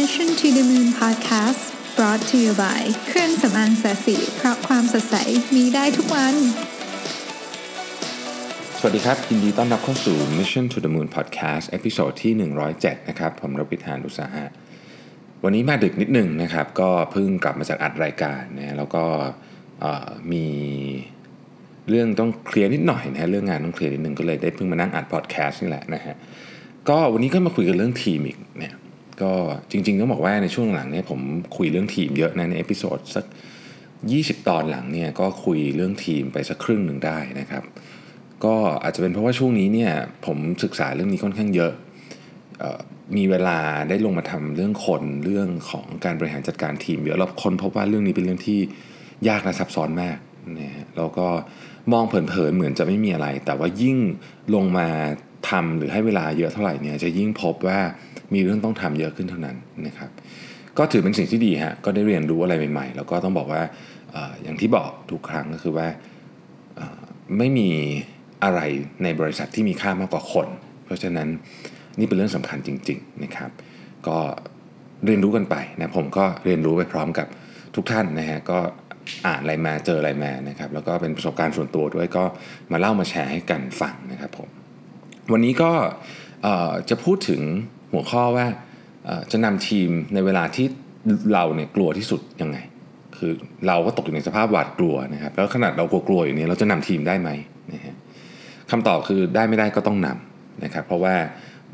Mission to the Moon Podcast brought to you by เครื่องสำอางศศิเพราะความสดใสมีได้ทุกวัน สวัสดีครับ ยินดีต้อนรับเข้าสู่ Mission to the Moon Podcast episode ที่ 107 นะครับ ผมรวิศ หาญอุตสาหะ วันนี้มาดึกนิดหนึ่งนะครับ ก็เพิ่งกลับมาจากอัดรายการนะแล้วก็มีเรื่องต้องเคลียร์นิดหน่อยนะฮะเรื่องงานต้องเคลียร์นิดหนึ่งก็เลยได้เพิ่งมานั่งอัดพอดแคสต์นี่แหละนะฮะก็วันนี้ก็มาคุยกันเรื่องทีมอีกเนี่ย ก็จริงๆต้องบอกว่าในช่วงหลังเนี่ยผมคุยเรื่องทีมเยอะนะใน episode สัก 20 ตอนหลังเนี่ยก็คุยเรื่องทีมไปสักครึ่งหนึ่งได้นะครับ ก็อาจจะเป็นเพราะว่าช่วงนี้เนี่ยผมศึกษาเรื่องนี้ค่อนข้างเยอะมีเวลาได้ลงมาทำเรื่องคนเรื่องของการบริหารจัดการทีมเยอะแล้วคนพบว่าเรื่องนี้เป็นเรื่องที่ยากและซับซ้อนมากนะฮะแล้วก็มองเผินๆเหมือนจะไม่มีอะไร แต่ว่ายิ่งลงมาทำหรือให้เวลาเยอะเท่าไหร่เนี่ยจะยิ่งพบว่า มีเรื่องต้องทำเยอะขึ้นเท่านั้นนะครับ ก็ถือเป็นสิ่งที่ดีฮะก็ได้เรียนรู้อะไรใหม่ๆ แล้วก็ต้องบอกว่าออย่างที่บอกทุกครั้งก็คือว่าไม่มีอะไรในบริษัทที่มีค่ามากกว่าคน เพราะฉะนั้นนี่เป็นเรื่องสำคัญจริง ๆนะครับ ก็เรียนรู้กันไปนะผมก็เรียนรู้ไปพร้อมกับทุกท่านนะฮะก็อ่านอะไรมาเจออะไรมานะครับ แล้วก็เป็นประสบการณ์ส่วนตัวด้วยก็มาเล่ามาแชร์ให้กันฟังนะครับผมวันนี้ก็จะพูดถึง หัวข้อว่าจะนำทีมในเวลาที่เราเนี่ยกลัวที่สุดยังไง คือเราก็ตกอยู่ในสภาพหวาดกลัวนะครับแล้วขนาดเรากลัวๆอยู่นี้เราจะนำทีมได้ไหมนะฮะคำตอบคือได้ไม่ได้ก็ต้องนำนะครับ เพราะว่า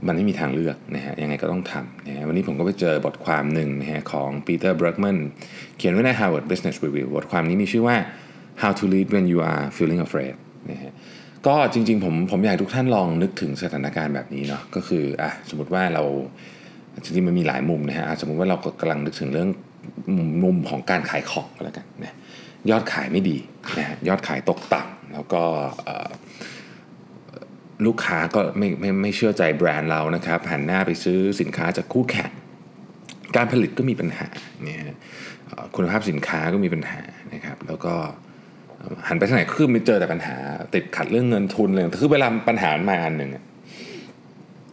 มันไม่มีทางเลือกนะฮะยังไงก็ต้องทำนะฮะวันนี้ผมก็ไปเจอบทความหนึ่งนะฮะของปีเตอร์บรักแมนเขียนไว้ใน Harvard Business Review บทความนี้มีชื่อว่า How to Lead When You Are Feeling Afraid นะฮะ ก็จริงๆผมผมอยากให้ทุกท่านลองนึกถึงสถานการณ์แบบนี้เนาะก็คืออะสมมติว่าเราจริงๆมันมีหลายมุมนะฮะสมมติว่าเรากำลังนึกถึงเรื่องมุมของการขายของก็แล้วกันนะยอดขายไม่ดีนะฮะยอดขายตกต่ำแล้วก็ลูกค้าก็ไม่ไม่ไม่เชื่อใจแบรนด์เรานะครับหันหน้าไปซื้อสินค้าจากคู่แข่งการผลิตก็มีปัญหาเนี่ยคุณภาพสินค้าก็มีปัญหานะครับ แล้วก็ หันไปทางไหนคือไม่เจอแต่ปัญหา ติดขัดเรื่องเงินทุนเลยคือเวลาปัญหามันมาอันหนึ่ง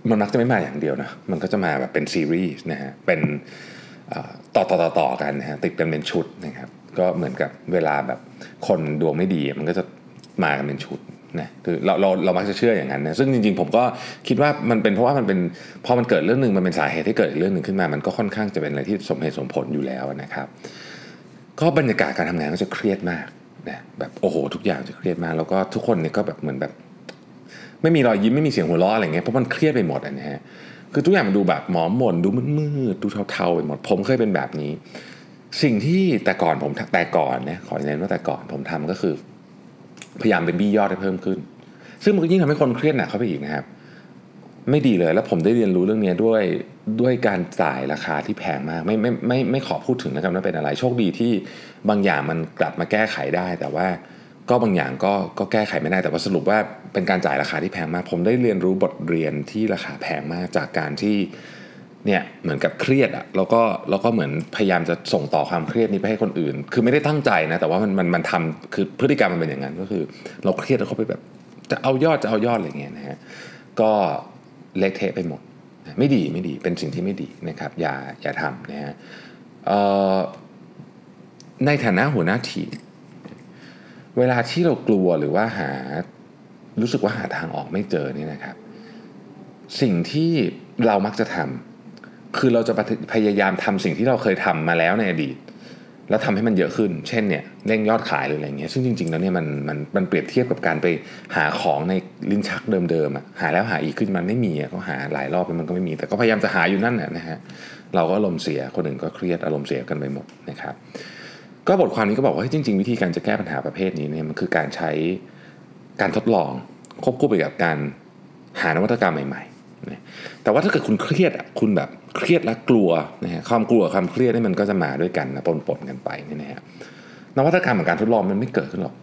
มันมักจะไม่มาอย่างเดียวนะมันก็จะมาแบบเป็นซีรีส์นะฮะเป็นต่อต่อต่อต่อกันนะฮะติดกันเป็นชุดนะครับ ก็เหมือนกับเวลาแบบคนดวงไม่ดีมันก็จะมากันเป็นชุดนะคือเราเราเรามักจะเชื่ออย่างนั้นนะซึ่งจริงๆ ผมก็คิดว่ามันเป็นเพราะว่ามันเป็นพอมันเกิดเรื่องหนึ่งมันเป็นสาเหตุให้เกิดอีกเรื่องหนึ่งขึ้นมา มันก็ค่อนข้างจะเป็นอะไรที่สมเหตุสมผลอยู่แล้วนะครับ ก็บรรยากาศการทำงานก็จะเครียดมาก นะแบบโอ้โห ทุกอย่างจะเครียดมากแล้วก็ทุกคนเนี่ยก็แบบเหมือนแบบ ไม่มีรอยยิ้มไม่มีเสียงหัวเราะอะไรเงี้ยเพราะมันเครียดไปหมดอะนะฮะคือทุกอย่างมันดูแบบหมอหม่นดูมืดๆดูเทาๆไปหมด ผมเคยเป็นแบบนี้ สิ่งที่แต่ก่อนผมแต่ก่อนนะขอเน้นว่าแต่ก่อนผมทำก็คือ พยายามเป็นบี้ยอดให้เพิ่มขึ้น ซึ่งมันก็ยิ่งทำให้คนเครียดหนักเข้าไปอีกนะครับ ไม่ดีเลย แล้วผมได้เรียนรู้เรื่องนี้ด้วยด้วยการจ่ายราคาที่แพงมาก ไม่ไม่ไม่ไม่ขอพูดถึงนะครับว่าเป็นอะไร โชคดีที่บางอย่างมันกลับมาแก้ไขได้ แต่ว่าก็บางอย่างก็ก็แก้ไขไม่ได้แต่ว่าสรุปว่าเป็นการจ่ายราคาที่แพงมาก ผมได้เรียนรู้บทเรียนที่ราคาแพงมากจากการที่เนี่ยเหมือนกับเครียดอะแล้วก็แล้วก็เหมือนพยายามจะส่งต่อความเครียดนี้ไปให้คนอื่น คือไม่ได้ตั้งใจนะแต่ว่ามันมันมันทำคือพฤติกรรมมันเป็นอย่างนั้นก็คือ เราเครียดแล้วเขาไปแบบจะเอายอดจะเอายอดอะไรเงี้ยนะฮะก็ เละเทะไปหมด ไม่ดีไม่ดีเป็นสิ่งที่ไม่ดีนะครับอย่าอย่าทำนะฮะในฐานะหัวหน้าทีมเวลาที่เรากลัวหรือว่าหารู้สึกว่าหาทางออกไม่เจอเนี่ยนะครับ สิ่งที่เรามักจะทำคือเราจะพยายามทำสิ่งที่เราเคยทำมาแล้วในอดีต แล้วทำให้มันเยอะขึ้น เช่นเนี่ยเร่งยอดขายหรืออะไรเงี้ย ซึ่งจริงๆ แล้วเนี่ยมันมันมันเปรียบเทียบกับการไปหาของในลิ้นชักเดิมๆอะหาแล้วหาอีกขึ้นมันไม่มีอะก็หาหลายรอบแล้วมันก็ไม่มี แต่ก็พยายามจะหาอยู่นั่นแหละนะฮะเราก็อารมณ์เสียคนอื่นก็เครียดอารมณ์เสียกันไปหมดนะครับ ก็บทความนี้ก็บอกว่าเฮ้จริง ๆ วิธีการจะแก้ปัญหาประเภทนี้เนี่ยมันคือการใช้การทดลองควบคู่ไปกับการหานวัตกรรมใหม่ๆ แต่ว่าถ้าเกิดคุณเครียดอะคุณแบบเครียดและกลัวนะฮะความกลัวความเครียดนี่มันก็จะมาด้วยกันนะปนๆกันไปนี่นะฮะนวัตกรรมของการทดลองมันไม่เกิดขึ้นหรอก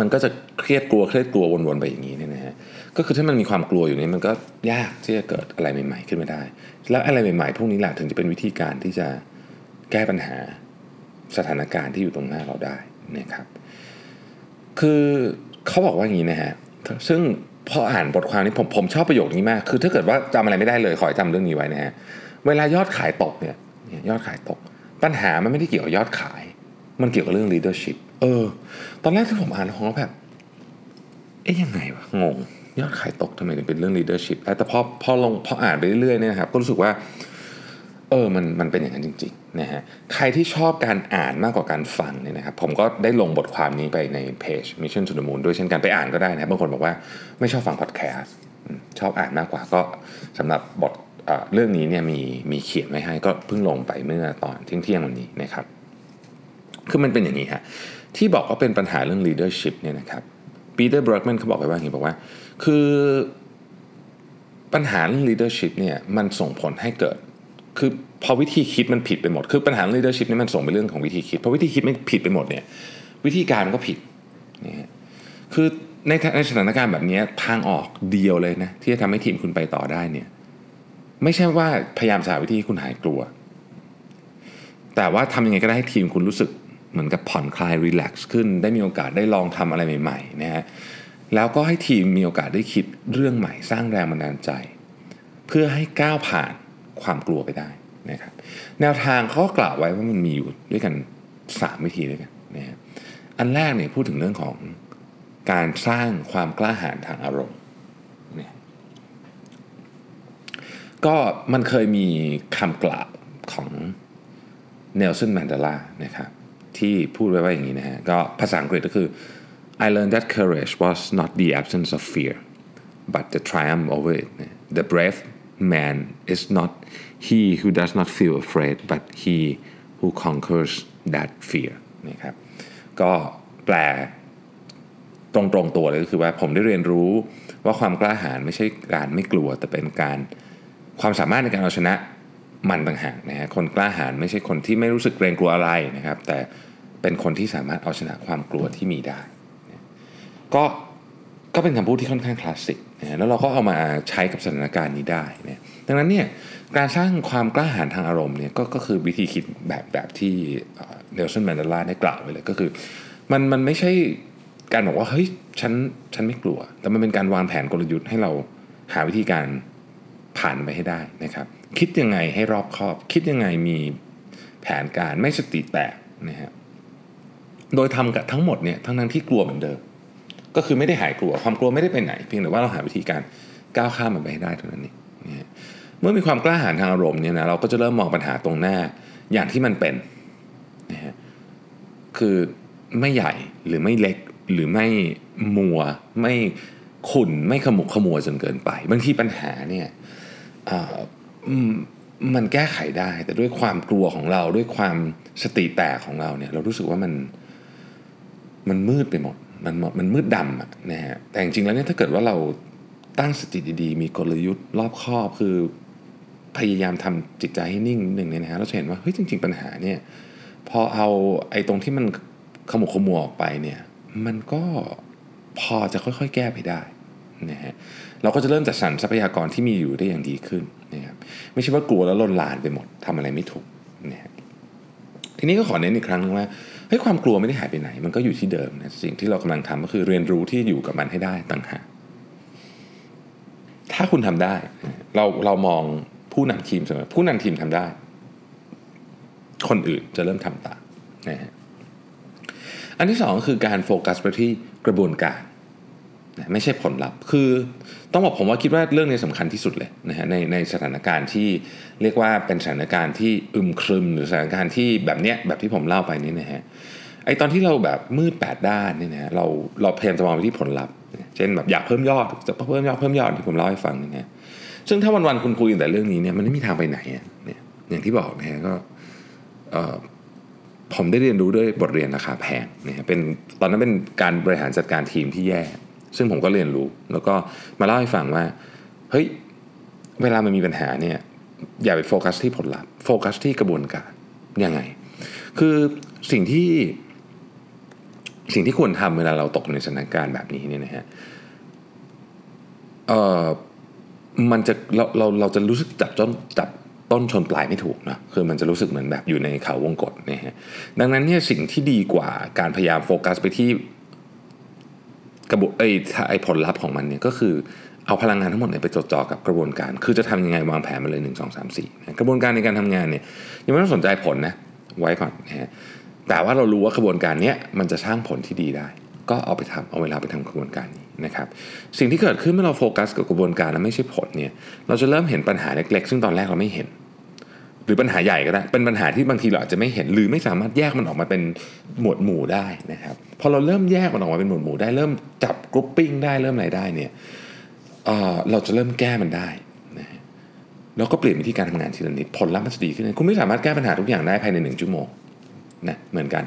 มันก็จะเครียดกลัวเครียดกลัววนๆไปอย่างนี้เนี่ยนะฮะก็คือถ้ามันมีความกลัวอยู่นี่มันก็ยากที่จะเกิดอะไรใหม่ ๆ ขึ้นมาได้ แล้วอะไรใหม่ๆ พวกนี้แหละถึงจะเป็นวิธีการที่จะแก้ปัญหาสถานการณ์ที่อยู่ตรงหน้าเราได้นะครับ คือเขาบอกว่าอย่างนี้นะฮะซึ่ง พออ่านบทความนี้ผมผมชอบประโยคนี้มาก คือถ้าเกิดว่าจำอะไรไม่ได้เลยขอให้จำเรื่องนี้ไว้นะฮะเวลายอดขายตกเนี่ยยอดขายตก ปัญหามันไม่ได้เกี่ยวกับยอดขาย มันเกี่ยวกับเรื่อง leadership เออ ตอนแรกที่ผมอ่านผมก็แบบเอ๊ยยังไงวะงงยอดขายตกทำไมถึงเป็นเรื่อง leadership แต่พอพอลงพออ่านไปเรื่อยๆเนี่ยครับก็รู้สึกว่า เออมันมันเป็นอย่างนั้นจริงๆนะฮะใครที่ชอบการอ่านมากกว่าการฟังเนี่ยนะครับผมก็ได้ลงบทความนี้ไปในเพจ Mission to the Moon ด้วยเช่นกันไปอ่านก็ได้นะบางคนบอกว่าไม่ชอบฟังพอดแคสต์ชอบอ่านมากกว่าก็สำหรับบทเรื่องนี้เนี่ยมีมีเขียนไว้ให้ก็เพิ่งลงไปเมื่อตอนเที่ยงวันนี้นะครับคือมันเป็นอย่างนี้ฮะที่บอกว่าเป็นปัญหาเรื่อง leadership เนี่ยนะครับปีเตอร์บรอกแมนเขาบอกไว้ว่าอย่างนี้บอกว่า คือปัญหาเรื่อง leadership เนี่ยมันส่งผลให้เกิด คือพอวิธีคิดมันผิดไปหมด คือปัญหา leadership นี่มันส่งไปเรื่องของวิธีคิดพอวิธีคิดไม่ผิดไปหมดเนี่ยวิธีการมันก็ผิดนี่คือในในสถานการณ์แบบนี้ทางออกเดียวเลยนะที่จะทำให้ทีมคุณไปต่อได้เนี่ยไม่ใช่ว่าพยายามสาวิธีคุณหายกลัว แต่ว่าทำยังไงก็ได้ให้ทีมคุณรู้สึกเหมือนกับผ่อนคลายรีแลกซ์ขึ้น ได้มีโอกาสได้ลองทำอะไรใหม่ๆนะฮะแล้วก็ให้ทีมมีโอกาสได้คิดเรื่องใหม่สร้างแรงบันดาลใจ เพื่อให้ก้าวผ่าน ความกลัวไปได้นะครับแนวทางเขากล่าวไว้ว่ามันมีอยู่ด้วยกัน 3 วิธีด้วยกันนะฮะอันแรกเนี่ยพูดถึงเรื่องของการสร้างความกล้าหาญทางอารมณ์เนี่ยก็มันเคยมีคำกล่าวของเนลสันแมนเดลานะครับที่พูดไว้ว่าอย่างนี้นะฮะก็ภาษาอังกฤษก็คือ I learned that courage was not the absence of fear but the triumph over it the brave man is not he who does not feel afraid but he who conquers that fear นะครับก็แปลตรงๆตัวเลยก็คือว่าผมได้เรียนรู้ว่าความกล้าหาญไม่ใช่การไม่กลัว แต่เป็นการความสามารถในการเอาชนะมันต่างหากนะฮะคนกล้าหาญไม่ใช่คนที่ไม่รู้สึกเกรงกลัวอะไรนะครับ แต่เป็นคนที่สามารถเอาชนะความกลัวที่มีได้ ก็ ก็เป็นคำพูดที่ค่อนข้างคลาสสิกนะแล้วเราก็เอามาใช้กับสถานการณ์นี้ได้นะดังนั้นเนี่ยการสร้างความกล้าหาญทางอารมณ์เนี่ยกก็คือวิธีคิดแบบแบบที่เนลสันแมนเดลาได้กล่าวไว้เลยก็คือ มันมันไม่ใช่การบอกว่าเฮ้ยฉันฉันไม่กลัว แต่มันเป็นการวางแผนกลยุทธ์ให้เราหาวิธีการผ่านไปให้ได้นะครับ คิดยังไงให้รอบคอบ คิดยังไงมีแผนการไม่สติแตกนะฮะโดยทำกับทั้งหมดเนี่ยทั้งนั้นที่กลัวเหมือนเดิม ก็คือไม่ได้หายกลัว ความกลัวไม่ได้ไปไหน เพียงแต่ว่าเราหาวิธีการก้าวข้ามมันไปให้ได้เท่านั้นเองเมื่อมีความกล้าหาญทางอารมณ์เนี่ยนะเราก็จะเริ่มมองปัญหาตรงหน้าอย่างที่มันเป็นนะฮะคือไม่ใหญ่หรือไม่เล็กหรือไม่มัว ไม่ขุ่นไม่ขมุกขมัวจนเกินไป บางทีปัญหาเนี่ยมันแก้ไขได้ แต่ด้วยความกลัวของเราด้วยความสติแตกของเราเนี่ย เรารู้สึกว่ามันมันมืดไปหมด มันมันมืดดำนะฮะแต่จริงๆแล้วเนี่ยถ้าเกิดว่าเราตั้งสติดีๆ มีกลยุทธ์รอบคอบคือพยายามทำจิตใจให้นิ่งหนึ่งเนี่ยนะฮะเราจะเห็นว่าเฮ้ยจริง ๆ ปัญหาเนี่ยพอเอาไอ้ตรงที่มันขมุกขมัวออกไปเนี่ยมันก็พอจะค่อยๆ แก้ไปได้นะฮะเราก็จะเริ่มจัดสรรทรัพยากรที่มีอยู่ได้อย่างดีขึ้นนะครับไม่ใช่ว่ากลัวแล้วลนลานไปหมดทำอะไรไม่ถูกนะฮะทีนี้ก็ขอเน้นอีกครั้งนึงว่า ฮ้ยความกลัวไม่ได้หายไปไหน มันก็อยู่ที่เดิมนะสิ่งที่เรากำลังทำก็คือเรียนรู้ที่อยู่กับมันให้ได้ต่างหากถ้าคุณทำได้ เราเรามองผู้นำทีมเสมอผู้นำทีมทำได้ คนอื่นจะเริ่มทำตามนะฮะอันที่สองคือการโฟกัสไปที่กระบวนการ ไม่ใช่ผลลัพธ์คือต้องบอกผมว่าคิดว่าเรื่องนี้สำคัญที่สุดเลยนะฮะในในสถานการณ์ที่เรียกว่าเป็นสถานการณ์ที่อึมครึม หรือสถานการณ์ที่แบบเนี้ยแบบที่ผมเล่าไปนี่นะฮะไอตอนที่เราแบบมืดแปดด้านนี่นะฮะเราเราพยายามจะมองไปที่ผลลัพธ์เช่นแบบอยากเพิ่มยอดจะเพิ่มยอดเพิ่มยอดที่ผมเล่าให้ฟังนี่นะซึ่งถ้าวันๆคุณคุยแต่เรื่องนี้เนี่ยมันไม่มีทางไปไหนเนี่ยอย่างที่บอกนะฮะก็ผมได้เรียนรู้ด้วยบทเรียนราคาแพงนี่ยเป็นตอนนั้นเป็นการบริหารจัดการทีมที่แย่ ซึ่งผมก็เรียนรู้ แล้วก็มาเล่าให้ฟังว่าเฮ้ยเวลามันมีปัญหาเนี่ยอย่าไปโฟกัสที่ผลลัพธ์โฟกัสที่กระบวนการยังไง คือสิ่งที่สิ่งที่ควรทำเวลาเราตกในสถานการณ์แบบนี้เนี่ยนะฮะเออมันจะเราเราเราจะรู้สึกจับต้นจับต้นชนปลายไม่ถูกนะคือมันจะรู้สึกเหมือนแบบอยู่ในเขาวงกฏนะฮะดังนั้นเนี่ยสิ่งที่ดีกว่าการพยายามโฟกัสไปที่ กระบวนไอ้ไอ้ผลลัพธ์ของมันเนี่ยก็คือเอาพลังงานทั้งหมดเนี่ยไปจดจ่อกับกระบวนการ คือจะทำยังไงวางแผนมาเลย1 2 3 4 กระบวนการในการทำงานเนี่ยยังไม่ต้องสนใจผลนะไว้ก่อนนะฮะแต่ว่าเรารู้ว่ากระบวนการนี้มันจะสร้างผลที่ดีได้ ก็เอาไปทำเอาเวลาไปทำกระบวนการนี้นะครับ สิ่งที่เกิดขึ้นเมื่อเราโฟกัสกับกระบวนการและไม่ใช่ผลเนี่ยเราจะเริ่มเห็นปัญหาเล็กๆ ซึ่งตอนแรกเราไม่เห็น หรือปัญหาใหญ่ก็ได้ เป็นปัญหาที่บางทีเราอาจจะไม่เห็น หรือไม่สามารถแยกมันออกมาเป็นหมวดหมู่ได้นะครับ พอเราเริ่มแยกมันออกมาเป็นหมวดหมู่ได้ เริ่มจับ grouping ได้ เริ่มอะไรได้เนี่ยเราจะเริ่มแก้มันได้นะแล้วก็เปลี่ยนวิธีการทำงานทีละนิด ผลลัพธ์มันจะดีขึ้น คุณไม่สามารถแก้ปัญหาทุกอย่างได้ภายในหนึ่งชั่วโมงนะเหมือนกัน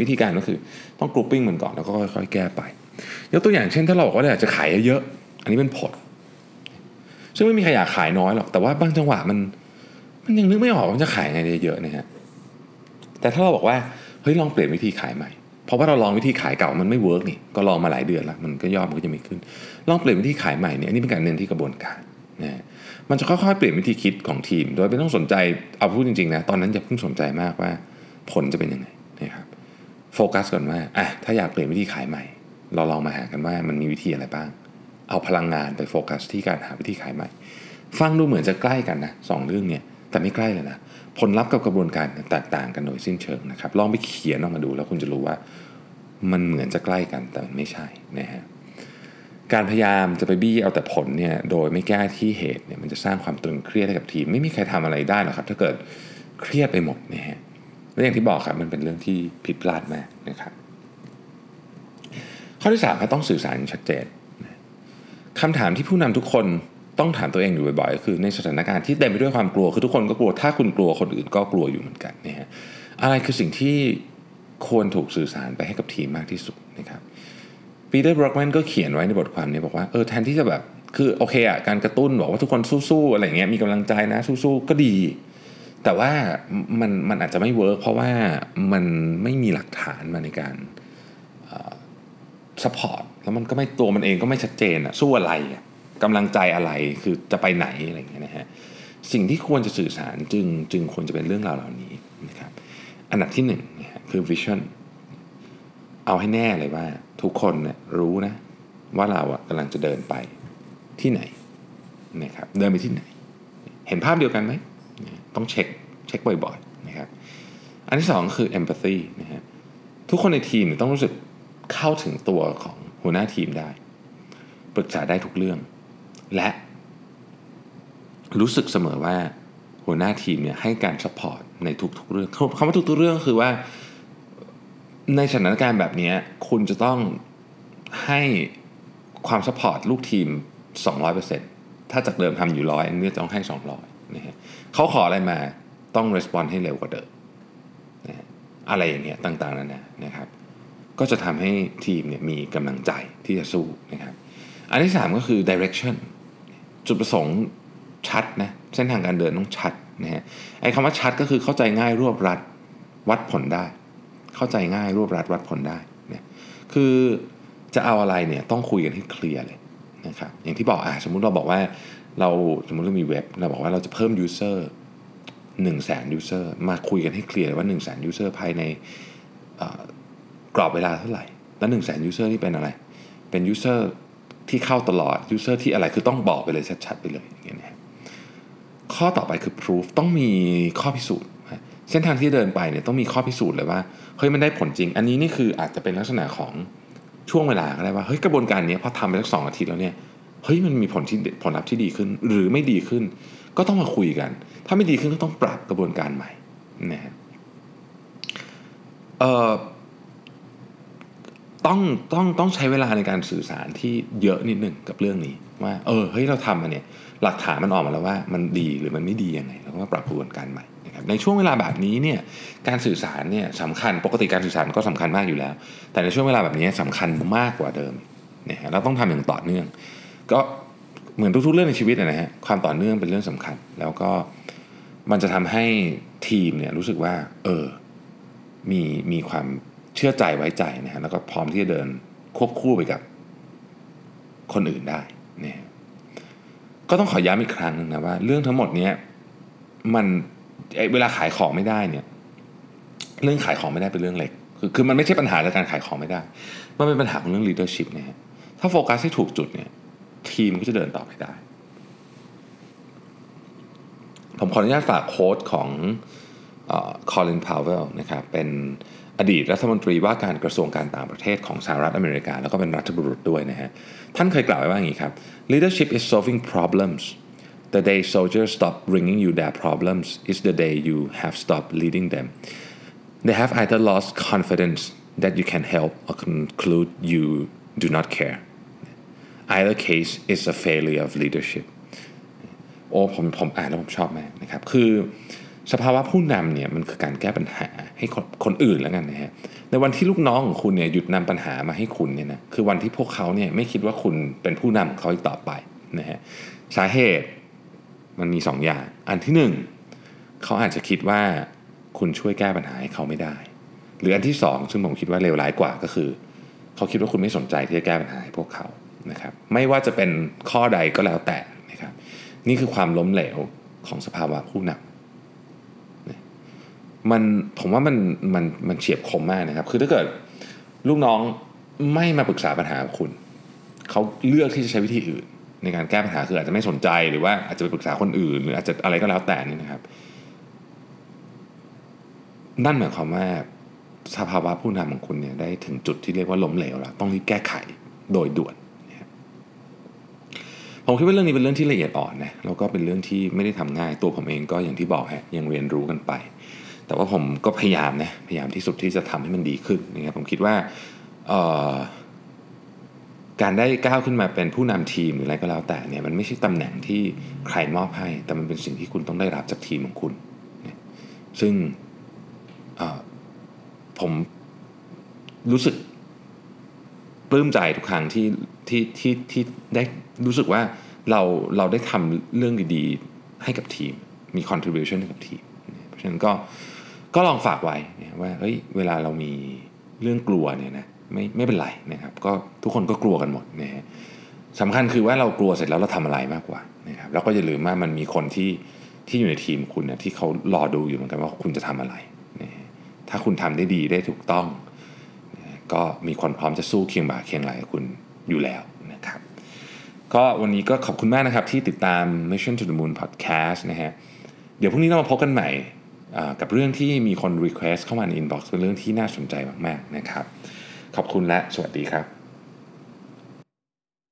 วิธีการก็คือต้อง grouping มันก่อนแล้วก็ค่อยๆแก้ไป ยกตัวอย่างเช่นถ้าเราบอกว่าอยากจะขายเยอะ อันนี้เป็นผล ซึ่งไม่มีใครอยากขายน้อยหรอก แต่ว่าบางจังหวะมัน มันยังนึกไม่ออกว่าจะขายไงเยอะๆนะฮะแต่ถ้าเราบอกว่าเฮ้ยลองเปลี่ยนวิธีขายใหม่เพราะว่าเราลองวิธีขายเก่ามันไม่ work นี่ก็ลองมาหลายเดือนแล้วมันก็ยอดมันก็จะไม่ขึ้น ลองเปลี่ยนวิธีขายใหม่เนี่ยอันนี้เป็นการเน้นที่กระบวนการนะมันจะค่อยๆเปลี่ยนวิธีคิดของทีม โดยไม่ต้องสนใจเอาพูดจริงๆนะตอนนั้นอย่าเพิ่งสนใจมากว่าผลจะเป็นยังไงนะครับโฟกัสก่อนว่าอะถ้าอยากเปลี่ยนวิธีขายใหม่ เราลองมาหากันว่ามันมีวิธีอะไรบ้าง เอาพลังงานไปโฟกัสที่การหาวิธีขายใหม่ ฟังดูเหมือนจะใกล้กันนะสองเรื่องเนี่ย แต่ไม่ใกล้เลยนะผลลัพธ์กับกระบวนการแตกต่างกันโดยสิ้นเชิงนะครับลองไปเขียนออกมาดูแล้วคุณจะรู้ว่ามันเหมือนจะใกล้กันแต่มันไม่ใช่นะฮะการพยายามจะไปบี้เอาแต่ผลเนี่ยโดยไม่แก้ที่เหตุเนี่ยมันจะสร้างความตึงเครียดให้กับทีม ไม่มีใครทำอะไรได้หรอกครับ ถ้าเกิดเครียดไปหมดนะฮะและอย่างที่บอกครับมันเป็นเรื่องที่ผิดพลาดมากนะครับ ข้อที่สามครับต้องสื่อสารชัดเจนคำถามที่ผู้นำทุกคน ต้องถามตัวเองอยู่บ่อยๆคือในสถานการณ์ที่เต็มไปด้วยความกลัวคือทุกคนก็กลัวถ้าคุณกลัวคนอื่นก็กลัวอยู่เหมือนกันนะฮะอะไรคือสิ่งที่ควรถูกสื่อสารไปให้กับทีมมากที่สุดนะครับปีเตอร์บล็อกแมนก็เขียนไว้ในบทความนี้บอกว่าเออแทนที่จะแบบคือโอเคอะการกระตุ้นบอกว่าทุกคนสู้ๆอะไรเงี้ยมีกำลังใจนะสู้ๆก็ดี แต่ว่ามันมันอาจจะไม่ work เพราะว่ามันไม่มีหลักฐานมาในการ support แล้วมันก็ไม่ตัวมันเองก็ไม่ชัดเจนอะสู้อะไรอะ กำลังใจอะไรคือจะไปไหนอะไรอย่างเงี้ยนะฮะสิ่งที่ควรจะสื่อสารจึงจึงควรจะเป็นเรื่องราวเหล่านี้นะครับอันดับที่หนึ่งนะฮะคือ vision เอาให้แน่เลยว่าทุกคนเนี่ยรู้นะว่าเราอะกำลังจะเดินไปที่ไหนนะครับเดินไปที่ไหน เห็นภาพเดียวกันไหมต้องเช็คเช็คบ่อยๆนะครับอันที่สองคือ empathy นะฮะทุกคนในทีมต้องรู้สึกเข้าถึงตัวของหัวหน้าทีมได้ ปรึกษาได้ทุกเรื่อง และ รู้สึกเสมอว่าหัวหน้าทีมเนี่ยให้การ support ในทุกๆเรื่องคำว่าทุกๆเรื่องคือว่า ในสถานการณ์แบบนี้คุณจะต้องให้ความสปอร์ตลูกทีม 200%ถ้าจากเดิมทำอยู่ร้อยอันนี้ต้องให้ 200นะฮะเขาขออะไรมาต้องรีสปอนส์ให้เร็วกว่าเดิมนะอะไรอย่างเงี้ยต่างๆนั่นนะนะครับ ก็จะทำให้ทีมเนี่ยมีกำลังใจที่จะสู้นะครับ อันที่ 3 ก็คือ direction จุดประสงค์ชัดนะเส้นทางการเดินต้องชัดนะฮะไอ้คำว่าชัดก็คือเข้าใจง่ายรวบรัดวัดผลได้ เข้าใจง่ายรวบรัดวัดผลได้เนี่ยคือจะเอาอะไรเนี่ยต้องคุยกันให้เคลียร์เลยนะครับอย่างที่บอกอะสมมุติเราบอกว่าเราสมมติเรามีเว็บเราบอกว่าเราจะเพิ่ม user หนึ่งแสน user มาคุยกันให้เคลียร์ว่าหนึ่งแสน user ภายในกรอบเวลาเท่าไหร่ แล้วหนึ่งแสน user นี่เป็นอะไร เป็น user ที่เข้าตลอด user ที่อะไรคือต้องบอกไปเลยชัดๆไปเลยอย่างเงี้ยนะข้อต่อไปคือ proof ต้องมีข้อพิสูจน์เส้นทางที่เดินไปเนี่ยต้องมีข้อพิสูจน์เลยว่าเฮ้ยมันได้ผลจริง อันนี้นี่คืออาจจะเป็นลักษณะของช่วงเวลาก็ได้ว่าเฮ้ยกระบวนการนี้พอทำไปสักสองอาทิตย์แล้วเนี่ยเฮ้ยมันมีผลที่ผลลัพธ์ที่ดีขึ้น หรือไม่ดีขึ้น ก็ต้องมาคุยกัน ถ้าไม่ดีขึ้นก็ต้องปรับกระบวนการใหม่นะฮะเอ่อ ต้องต้องต้องใช้เวลาในการสื่อสารที่เยอะนิดหนึ่งกับเรื่องนี้ ว่า เออเฮ้ยเราทำมาเนี่ยหลักฐานมันออกมาแล้วว่ามันดีหรือมันไม่ดียังไงเราก็มาปรับกระบวนการใหม่นะครับในช่วงเวลาแบบนี้เนี่ยการสื่อสารเนี่ยสำคัญปกติการสื่อสารก็สำคัญมากอยู่แล้ว แต่ในช่วงเวลาแบบนี้สำคัญมากกว่าเดิมเนี่ยเราต้องทำอย่างต่อเนื่อง ก็เหมือนทุกๆเรื่องในชีวิตนะฮะความต่อเนื่องเป็นเรื่องสำคัญ แล้วก็มันจะทำให้ทีมเนี่ยรู้สึกว่าเออมีมีความ เชื่อใจไว้ใจนะฮะแล้วก็พร้อมที่จะเดินควบคู่ไปกับคนอื่นได้เนี่ยก็ต้องขอย้ำอีกครั้งนึงนะว่า เรื่องทั้งหมดเนี้ยมันเวลาขายของไม่ได้เนี่ย เรื่องขายของไม่ได้เป็นเรื่องเล็ก คือคือมันไม่ใช่ปัญหาในการขายของไม่ได้ มันเป็นปัญหาของเรื่อง leadership นะฮะถ้าโฟกัสให้ถูกจุดเนี่ย ทีมก็จะเดินต่อไปได้ ผมขออนุญาตฝากโค้ดของคอลินพาวเวลนะครับ เป็น อดีตรัฐมนตรีว่าการกระทรวงการต่างประเทศของสหรัฐอเมริกา แล้วก็เป็นรัฐบุรุษด้วยนะฮะ ท่านเคยกล่าวไว้ว่าอย่างนี้ครับ leadership is solving problems the day soldiers stop bringing you their problems is the day you have stopped leading them they have either lost confidence that you can help or conclude you do not care either case is a failure of leadership โอ้ผมผมอ่านแล้วผมชอบมากนะครับ คือ สภาวะผู้นำเนี่ยมันคือการแก้ปัญหาให้คนคนอื่นแล้วกันนะฮะในวันที่ลูกน้องของคุณเนี่ยหยุดนำปัญหามาให้คุณเนี่ยนะคือวันที่พวกเขาเนี่ยไม่คิดว่าคุณเป็นผู้นำของเขาอีกต่อไปนะฮะสาเหตุมันมี2ออย่าง อันที่ 1เขาอาจจะคิดว่าคุณช่วยแก้ปัญหาให้เขาไม่ได้ หรืออันที่ 2 ซึ่งผมคิดว่าเลวร้ายกว่าก็คือ เขาคิดว่าคุณไม่สนใจที่จะแก้ปัญหาให้พวกเขานะครับไม่ว่าจะเป็นข้อใดก็แล้วแต่นะครับนี่คือความล้มเหลวของสภาวะผู้นำ มันผมว่ามันมันมันเฉียบคมมากนะครับ คือถ้าเกิดลูกน้องไม่มาปรึกษาปัญหาคุณ เขาเลือกที่จะใช้วิธีอื่น ในการแก้ปัญหาคืออาจจะไม่สนใจหรือว่าอาจจะไปปรึกษาคนอื่น หรืออาจจะอะไรก็แล้วแต่นี่นะครับ นั่นหมายความว่าสภาวะผู้นำของคุณเนี่ยได้ถึงจุดที่เรียกว่าล้มเหลวแล้วต้องรีบแก้ไขโดยด่วนผมคิดว่าเรื่องนี้เป็นเรื่องที่ละเอียดอ่อนนะแล้วก็เป็นเรื่องที่ไม่ได้ทำง่ายตัวผมเองก็อย่างที่บอกฮะยังเรียนรู้กันไป แต่ว่าผมก็พยายามนะพยายามที่สุดที่จะทำให้มันดีขึ้นนะครับผมคิดว่าการได้ก้าวขึ้นมาเป็นผู้นำทีมหรืออะไรก็แล้วแต่เนี่ยมันไม่ใช่ตำแหน่งที่ใครมอบให้ แต่มันเป็นสิ่งที่คุณต้องได้รับจากทีมของคุณ ซึ่งผมรู้สึกปลื้มใจทุกครั้งที่ที่ที่ที่ได้รู้สึกว่าเราเราได้ทำเรื่องดีๆให้กับทีม มี contribution ให้กับทีม เพราะฉะนั้นก็ ก็ลองฝากไว้ว่าเฮ้ยเวลาเรามีเรื่องกลัวเนี่ยนะไม่ไม่เป็นไรนะครับ ก็ทุกคนก็กลัวกันหมดนะฮะสำคัญคือว่าเรากลัวเสร็จแล้วเราทำอะไรมากกว่านะครับแล้วก็อย่าลืมว่ามันมีคนที่ที่อยู่ในทีมคุณเนี่ยที่เขารอดูอยู่เหมือนกันว่าคุณจะทำอะไรนะถ้าคุณทำได้ดีได้ถูกต้องนะก็มีคนพร้อมจะสู้เคียงบ่าเคียงไหล่คุณอยู่แล้วนะครับก็วันนี้ก็ขอบคุณมากนะครับที่ติดตาม Mission to the Moon Podcast นะฮะเดี๋ยวพรุ่งนี้เรามาพบกันใหม่ กับเรื่องที่มีคน request เข้ามาใน inbox เป็นเรื่องที่น่าสนใจมากๆนะครับ ขอบคุณและสวัสดีครับ